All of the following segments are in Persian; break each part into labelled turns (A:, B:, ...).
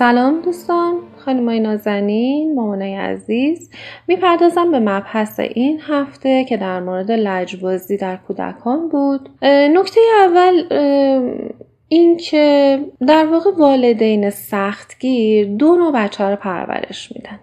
A: سلام دوستان خانمای نازنین مامانای عزیز. می‌پردازم به مبحث این هفته که در مورد لجبازی در کودکان بود. نکته اول این که در واقع والدین سختگیر دو نوع بچه رو پرورش میدن.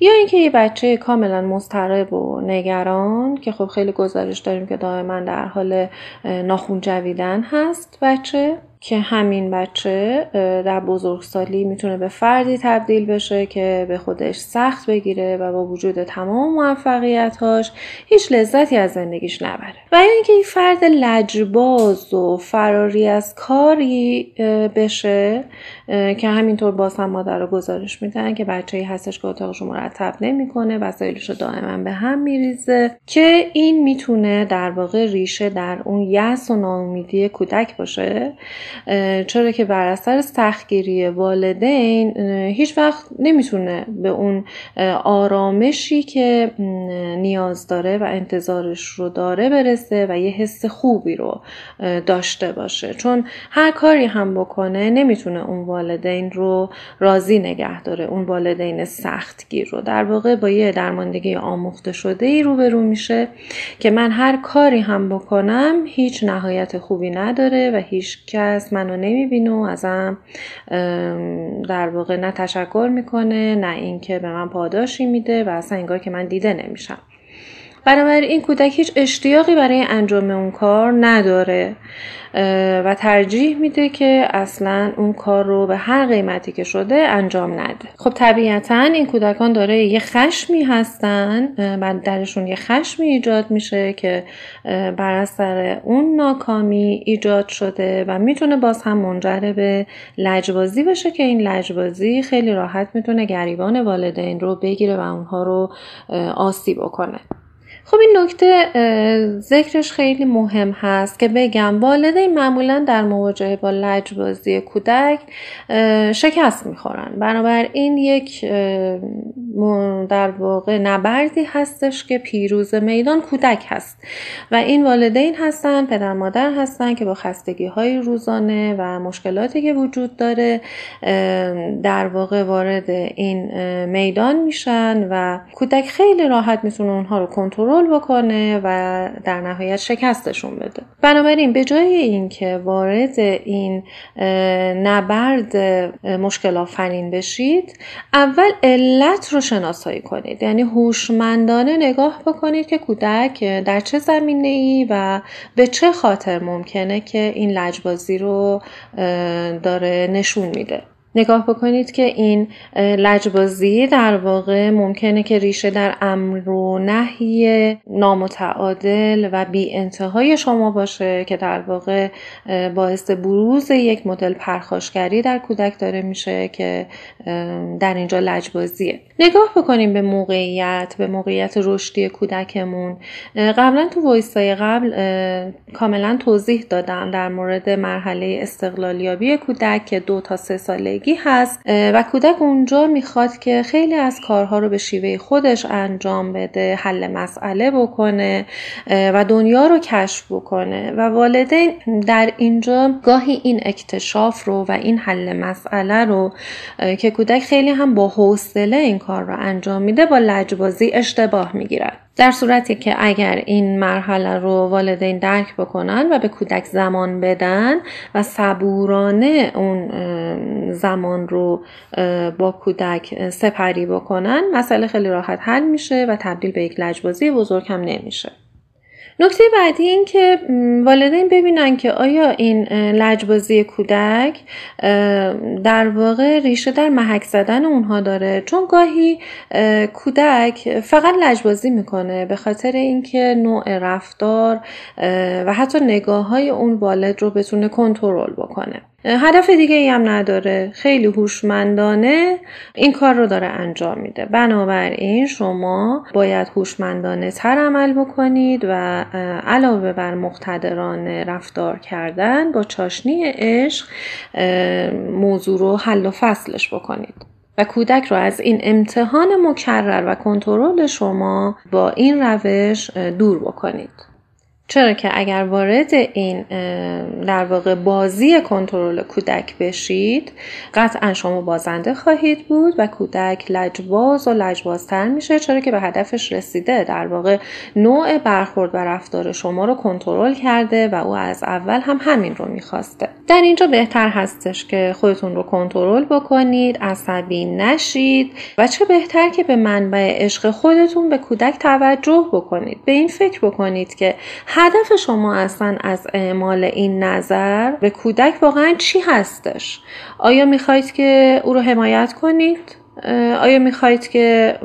A: یا اینکه یه بچه کاملا مضطرب و نگران که خب خیلی گزارش داریم که دائما در حال ناخون جویدن هست بچه که همین بچه در بزرگسالی می‌تونه به فردی تبدیل بشه که به خودش سخت بگیره و با وجود تمام موفقیتاش هیچ لذتی از زندگیش نبره. و اینکه این فرد لجباز و فراری از کاری بشه که همینطور باز هم مادر رو گزارش میدن که بچه ای هستش که اتاقش مرتب نمی‌کنه وسایلش رو دائما به هم میریزه که این می‌تونه در واقع ریشه در اون یس و ناامیدی کودک باشه. چرا که بر اثر سختگیری والدین هیچ وقت نمی‌تونه به اون آرامشی که نیاز داره و انتظارش رو داره برسه و یه حس خوبی رو داشته باشه. چون هر کاری هم بکنه نمی‌تونه اون والدین رو راضی نگه داره اون والدین سختگیر رو. در واقع با یه درماندگی آموخته شده ای روبرو میشه که من هر کاری هم بکنم هیچ نهایت خوبی نداره و هیچ کس کس منو نمی‌بینه و ازم در واقع نه تشکر می‌کنه نه اینکه به من پاداشی میده و اصلا انگار که من دیده نمیشم. بنابراین این کودک هیچ اشتیاقی برای انجام اون کار نداره و ترجیح میده که اصلا اون کار رو به هر قیمتی که شده انجام نده. خب طبیعتا این کودکان داره یه خشمی هستن و درشون یه خشمی ایجاد میشه که بر اثر اون ناکامی ایجاد شده و می‌تونه باز هم منجر به لجبازی بشه که این لجبازی خیلی راحت می‌تونه گریبان والدین رو بگیره و اونها رو آسیب بکنه. خب این نکته ذکرش خیلی مهم هست که بگم والدین معمولا در مواجهه با لجبازی کودک شکست می‌خورن. بنابراین یک در واقع نبردی هستش که پیروز میدان کودک هست. و این والدین هستن پدر مادر هستن که با خستگی های روزانه و مشکلاتی که وجود داره در واقع وارد این میدان میشن و کودک خیلی راحت می‌تونه اونها رو کنترل بکنه و در نهایت شکستشون بده. بنابراین به جای اینکه وارد این نبرد مشکل آفرین بشید اول علت رو شناسایی کنید. یعنی هوشمندانه نگاه بکنید که کودک در چه زمینه ای و به چه خاطر ممکنه که این لجبازی رو داره نشون میده. نگاه بکنید که این لجبازی در واقع ممکنه که ریشه در امر و نهی نامتعادل و بی انتهای شما باشه که در واقع باعث بروز یک مدل پرخاشگری در کودک داره میشه که در اینجا لجبازیه. نگاه بکنیم به موقعیت به موقعیت رشدی کودکمون. قبلا تو وایسای قبل کاملا توضیح دادم در مورد مرحله استقلالیابی کودک که دو تا سه ساله هست و کودک اونجا می‌خواد که خیلی از کارها رو به شیوه خودش انجام بده حل مسئله بکنه و دنیا رو کشف بکنه. و والدین در اینجا گاهی این اکتشاف رو و این حل مسئله رو که کودک خیلی هم با حوصله این کار رو انجام میده با لجبازی اشتباه می‌گیرن. در صورتی که اگر این مرحله رو والدین درک بکنن و به کودک زمان بدن و صبورانه اون زمان رو با کودک سپری بکنن مسئله خیلی راحت حل میشه و تبدیل به یک لجبازی بزرگ هم نمیشه. نکته بعدی این که والدین ببینن که آیا این لجبازی کودک در واقع ریشه در محک زدن اونها داره. چون گاهی کودک فقط لجبازی می‌کنه به خاطر اینکه نوع رفتار و حتی نگاه های اون والد رو بتونه کنترل بکنه. هدف دیگه ای هم نداره. خیلی هوشمندانه این کار رو داره انجام میده. بنابراین شما باید هوشمندانه تر عمل بکنید و علاوه بر مقتدران رفتار کردن با چاشنی عشق موضوع رو حل و فصلش بکنید. و کودک رو از این امتحان مکرر و کنترل شما با این روش دور بکنید. چرا که اگر وارد این در واقع بازی کنترل کودک بشید قطعا شما بازنده خواهید بود و کودک لجباز و لجبازتر میشه چرا که به هدفش رسیده. در واقع نوع برخورد و رفتار شما رو کنترل کرده و او از اول هم همین رو می‌خواسته. در اینجا بهتر هستش که خودتون رو کنترل بکنید عصبی نشید و چه بهتر که به منبع عشق خودتون به کودک توجه بکنید. به این فکر بکنید که هدف شما اصلا از اعمال این نظر به کودک واقعا چی هستش؟ آیا می‌خواید که او رو حمایت کنید؟ آیا می‌خواهید که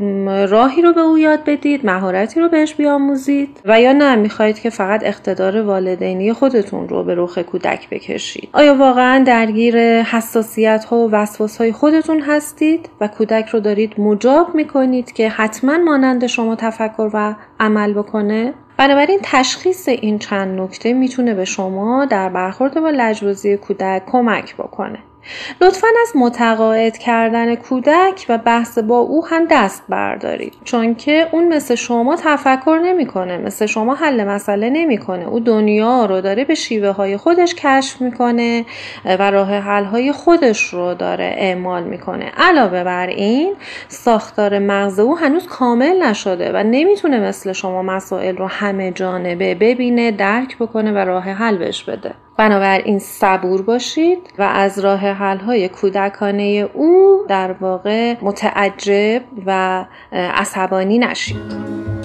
A: راهی رو به او یاد بدید مهارتی رو بهش بیاموزید؟ و یا نه می‌خواهید که فقط اقتدار والدینی خودتون رو به رخ کودک بکشید؟ آیا واقعا درگیر حساسیت ها و وسواس های خودتون هستید و کودک رو دارید مجاب می‌کنید که حتما مانند شما تفکر و عمل بکنه؟ بنابراین تشخیص این چند نکته می‌تونه به شما در برخورد با لجبازی کودک کمک بکنه. لطفا از متقاعد کردن کودک و بحث با او هم دست بردارید. چون که اون مثل شما تفکر نمی‌کنه مثل شما حل مسئله نمی‌کنه. او دنیا رو داره به شیوه های خودش کشف می‌کنه و راه حل های خودش رو داره اعمال می‌کنه. علاوه بر این ساختار مغز او هنوز کامل نشده و نمی‌تونه مثل شما مسائل رو همه جانبه ببینه درک بکنه و راه حل بهش بده. بنابراین صبور باشید و از راه حل های کودکانه او در واقع متعجب و عصبانی نشید.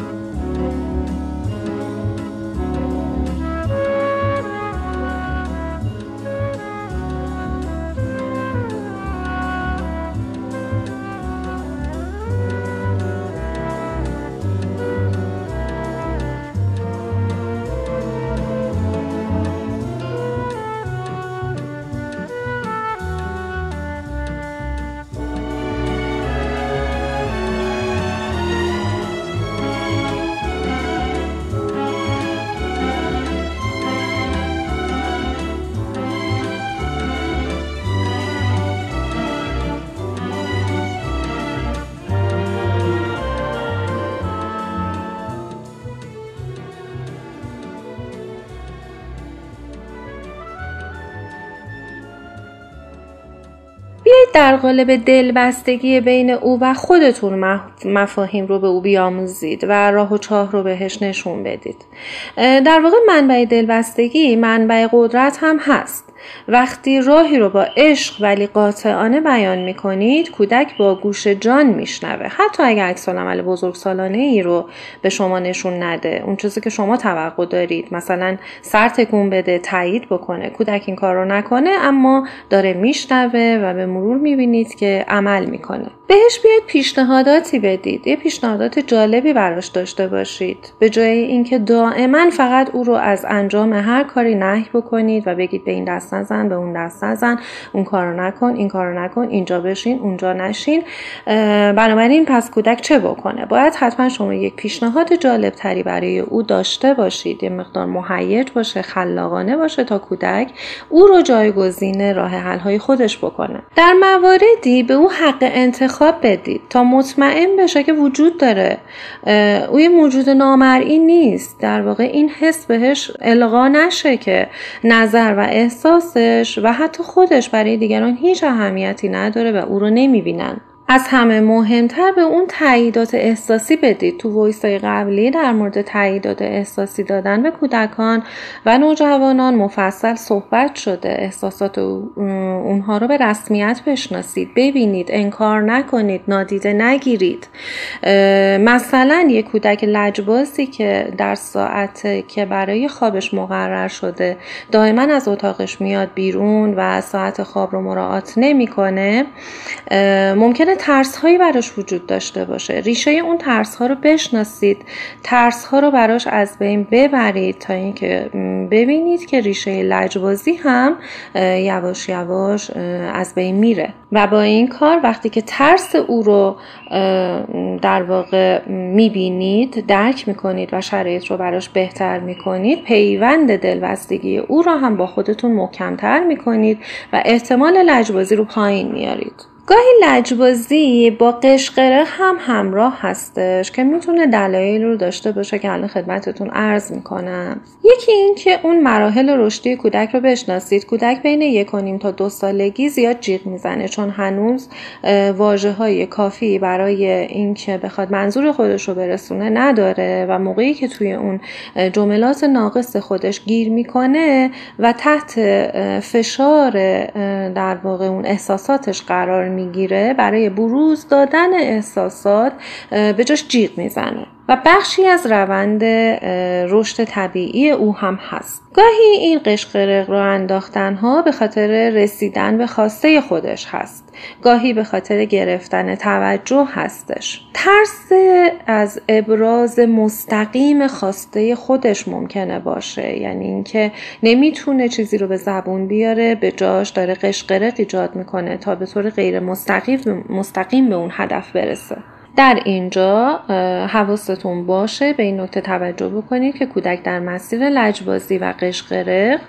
A: در قالب دلبستگی بین او و خودتون مفاهیم رو به او بیاموزید و راه و چاه رو بهش نشون بدید. در واقع منبع دلبستگی منبع قدرت هم هست. وقتی راهی رو با عشق ولی قاطعانه بیان می کنید کودک با گوش جان میشنوه. حتی اگر عکس عمل بزرگ سالانه ای رو به شما نشون نده اون چیزی که شما توقع دارید. مثلا سر تکون بده تایید بکنه. کودک این کار رو نکنه اما داره میشنوه و به مرور می‌بینید که عمل می‌کنه. بهش بیاید پیشنهاداتی بدید. یه پیشنهادات جالبی براش داشته باشید. به جای اینکه دائما فقط او رو از انجام هر کاری نهی بکنید و بگید به این نزن به اون دست نزن اون کارو نکن این کارو نکن اینجا بشین اونجا نشین. بنابراین پس کودک چه بکنه؟ باید حتما شما یک پیشنهاد جالب تری برای او داشته باشید. یه مقدار مهیج باشه خلاقانه باشه تا کودک او رو جایگزین راه حل های خودش بکنه. در مواردی به او حق انتخاب بدید تا مطمئن بشه که وجود داره. او یه موجود نامرئی نیست. در واقع این حس بهش القا نشه که نظر و احساس و حتی خودش برای دیگران هیچ اهمیتی نداره و او رو نمی‌بینن. از همه مهمتر به اون تاییدات احساسی بدید. تو ویسای قبلی در مورد تاییدات احساسی دادن به کودکان و نوجوانان مفصل صحبت شده. احساسات اونها رو به رسمیت بشناسید. ببینید. انکار نکنید. نادیده نگیرید. مثلا یک کودک لجبازی که در ساعت که برای خوابش مقرر شده دائما از اتاقش میاد بیرون و ساعت خواب رو مراعات نمی‌کنه ممکنه ترس هایی براش وجود داشته باشه. ریشه اون ترس ها رو بشناسید. ترس ها رو براش از بین ببرید تا اینکه ببینید که ریشه لجبازی هم یواش یواش از بین میره. و با این کار وقتی که ترس او رو در واقع می‌بینید درک می‌کنید و شرایط رو براش بهتر می‌کنید پیوند دلبستگی او را هم با خودتون محکمتر می‌کنید و احتمال لجبازی رو پایین میارید. گاهی لجبازی با قشقره هم همراه هستش که می‌تونه دلایل رو داشته باشه که الان خدمتتون عرض می‌کنم. یکی این که اون مراحل رشدی کودک رو بشناسید. کودک بین یک و نیم تا دو سالگی زیاد جیغ می‌زنه چون هنوز واجه های کافی برای اینکه بخواد منظور خودش رو برسونه نداره و موقعی که توی اون جملات ناقص خودش گیر می‌کنه و تحت فشار در واقع اون احساساتش قرار می‌گیره برای بروز دادن احساسات به جاش جیغ می‌زنه. و بخشی از روند رشد طبیعی او هم هست. گاهی این قشقرق را انداختن ها به خاطر رسیدن به خواسته خودش هست. گاهی به خاطر گرفتن توجه هستش. ترس از ابراز مستقیم خواسته خودش ممکنه باشه. یعنی اینکه نمی‌تونه چیزی رو به زبون بیاره به جاش داره قشقرق ایجاد می‌کنه تا به طور غیر مستقیم, مستقیم به اون هدف برسه. در اینجا حواستون باشه به این نکته توجه بکنید که کودک در مسیر لجبازی و قشقرق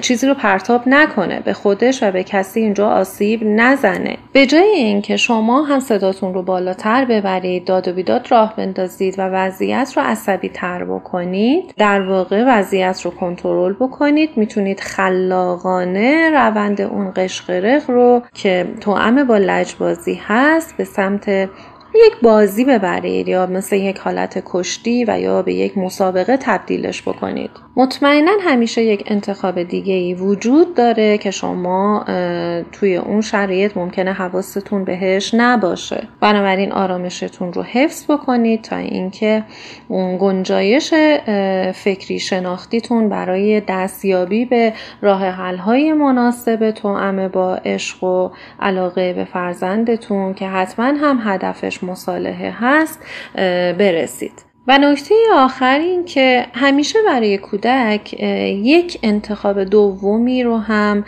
A: چیزی رو پرتاب نکنه به خودش و به کسی اینجا آسیب نزنه. به جای اینکه شما هم صداتون رو بالاتر ببرید داد و بیداد راه بندازید و وضعیت رو عصبی تر بکنید در واقع وضعیت رو کنترل بکنید می‌تونید خلاقانه روند اون قشقرق رو که توأم با لجبازی هست به سمت یک بازی ببرید یا مثل یک حالت کشتی و یا به یک مسابقه تبدیلش بکنید. مطمئنا همیشه یک انتخاب دیگه ای وجود داره که شما توی اون شرایط ممکنه حواستون بهش نباشه. بنابراین آرامشتون رو حفظ بکنید تا اینکه گنجایش فکری شناختیتون برای دستیابی به راه حل های مناسب توأم با عشق و علاقه به فرزندتون که حتما هم هدفش مصالحه هست برسید. و نکته آخر این که همیشه برای کودک یک انتخاب دومی رو هم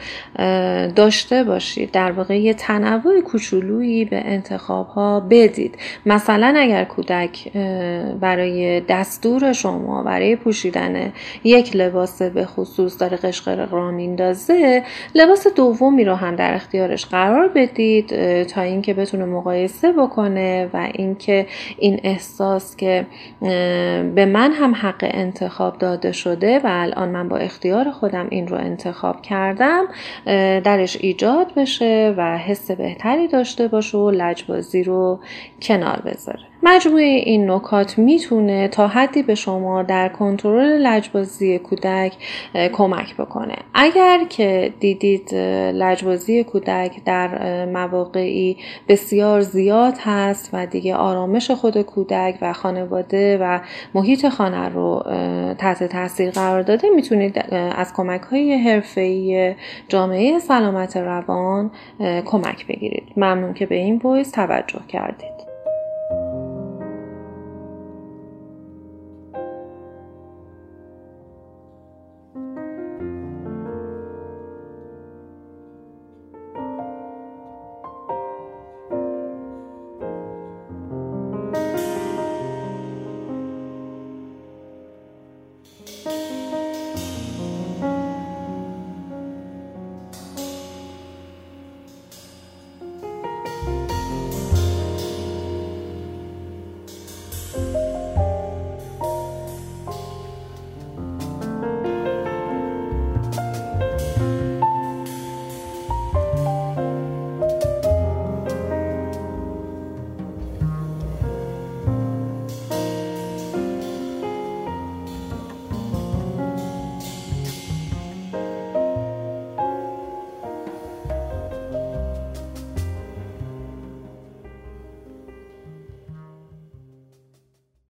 A: داشته باشید. در واقع یه تنوع کوچولویی به انتخاب ها بدید. مثلا اگر کودک برای دستور شما برای پوشیدن یک لباس به خصوص داره قشقر را میندازه لباس دومی رو هم در اختیارش قرار بدید تا اینکه بتونه مقایسه بکنه و اینکه این احساس که به من هم حق انتخاب داده شده و الان من با اختیار خودم این رو انتخاب کردم. درش ایجاد بشه و حس بهتری داشته باشه و لجبازی رو کنار بذاره. مجموعه این نکات می‌تونه تا حدی به شما در کنترل لجبازی کودک کمک بکنه. اگر که دیدید لجبازی کودک در مواقعی بسیار زیاد هست و دیگه آرامش خود کودک و خانواده و محیط خانه رو تحت تاثیر قرار داده می‌تونید از کمک های حرفه‌ای جامعه سلامت روان کمک بگیرید. ممنون که به این ویس توجه کردید.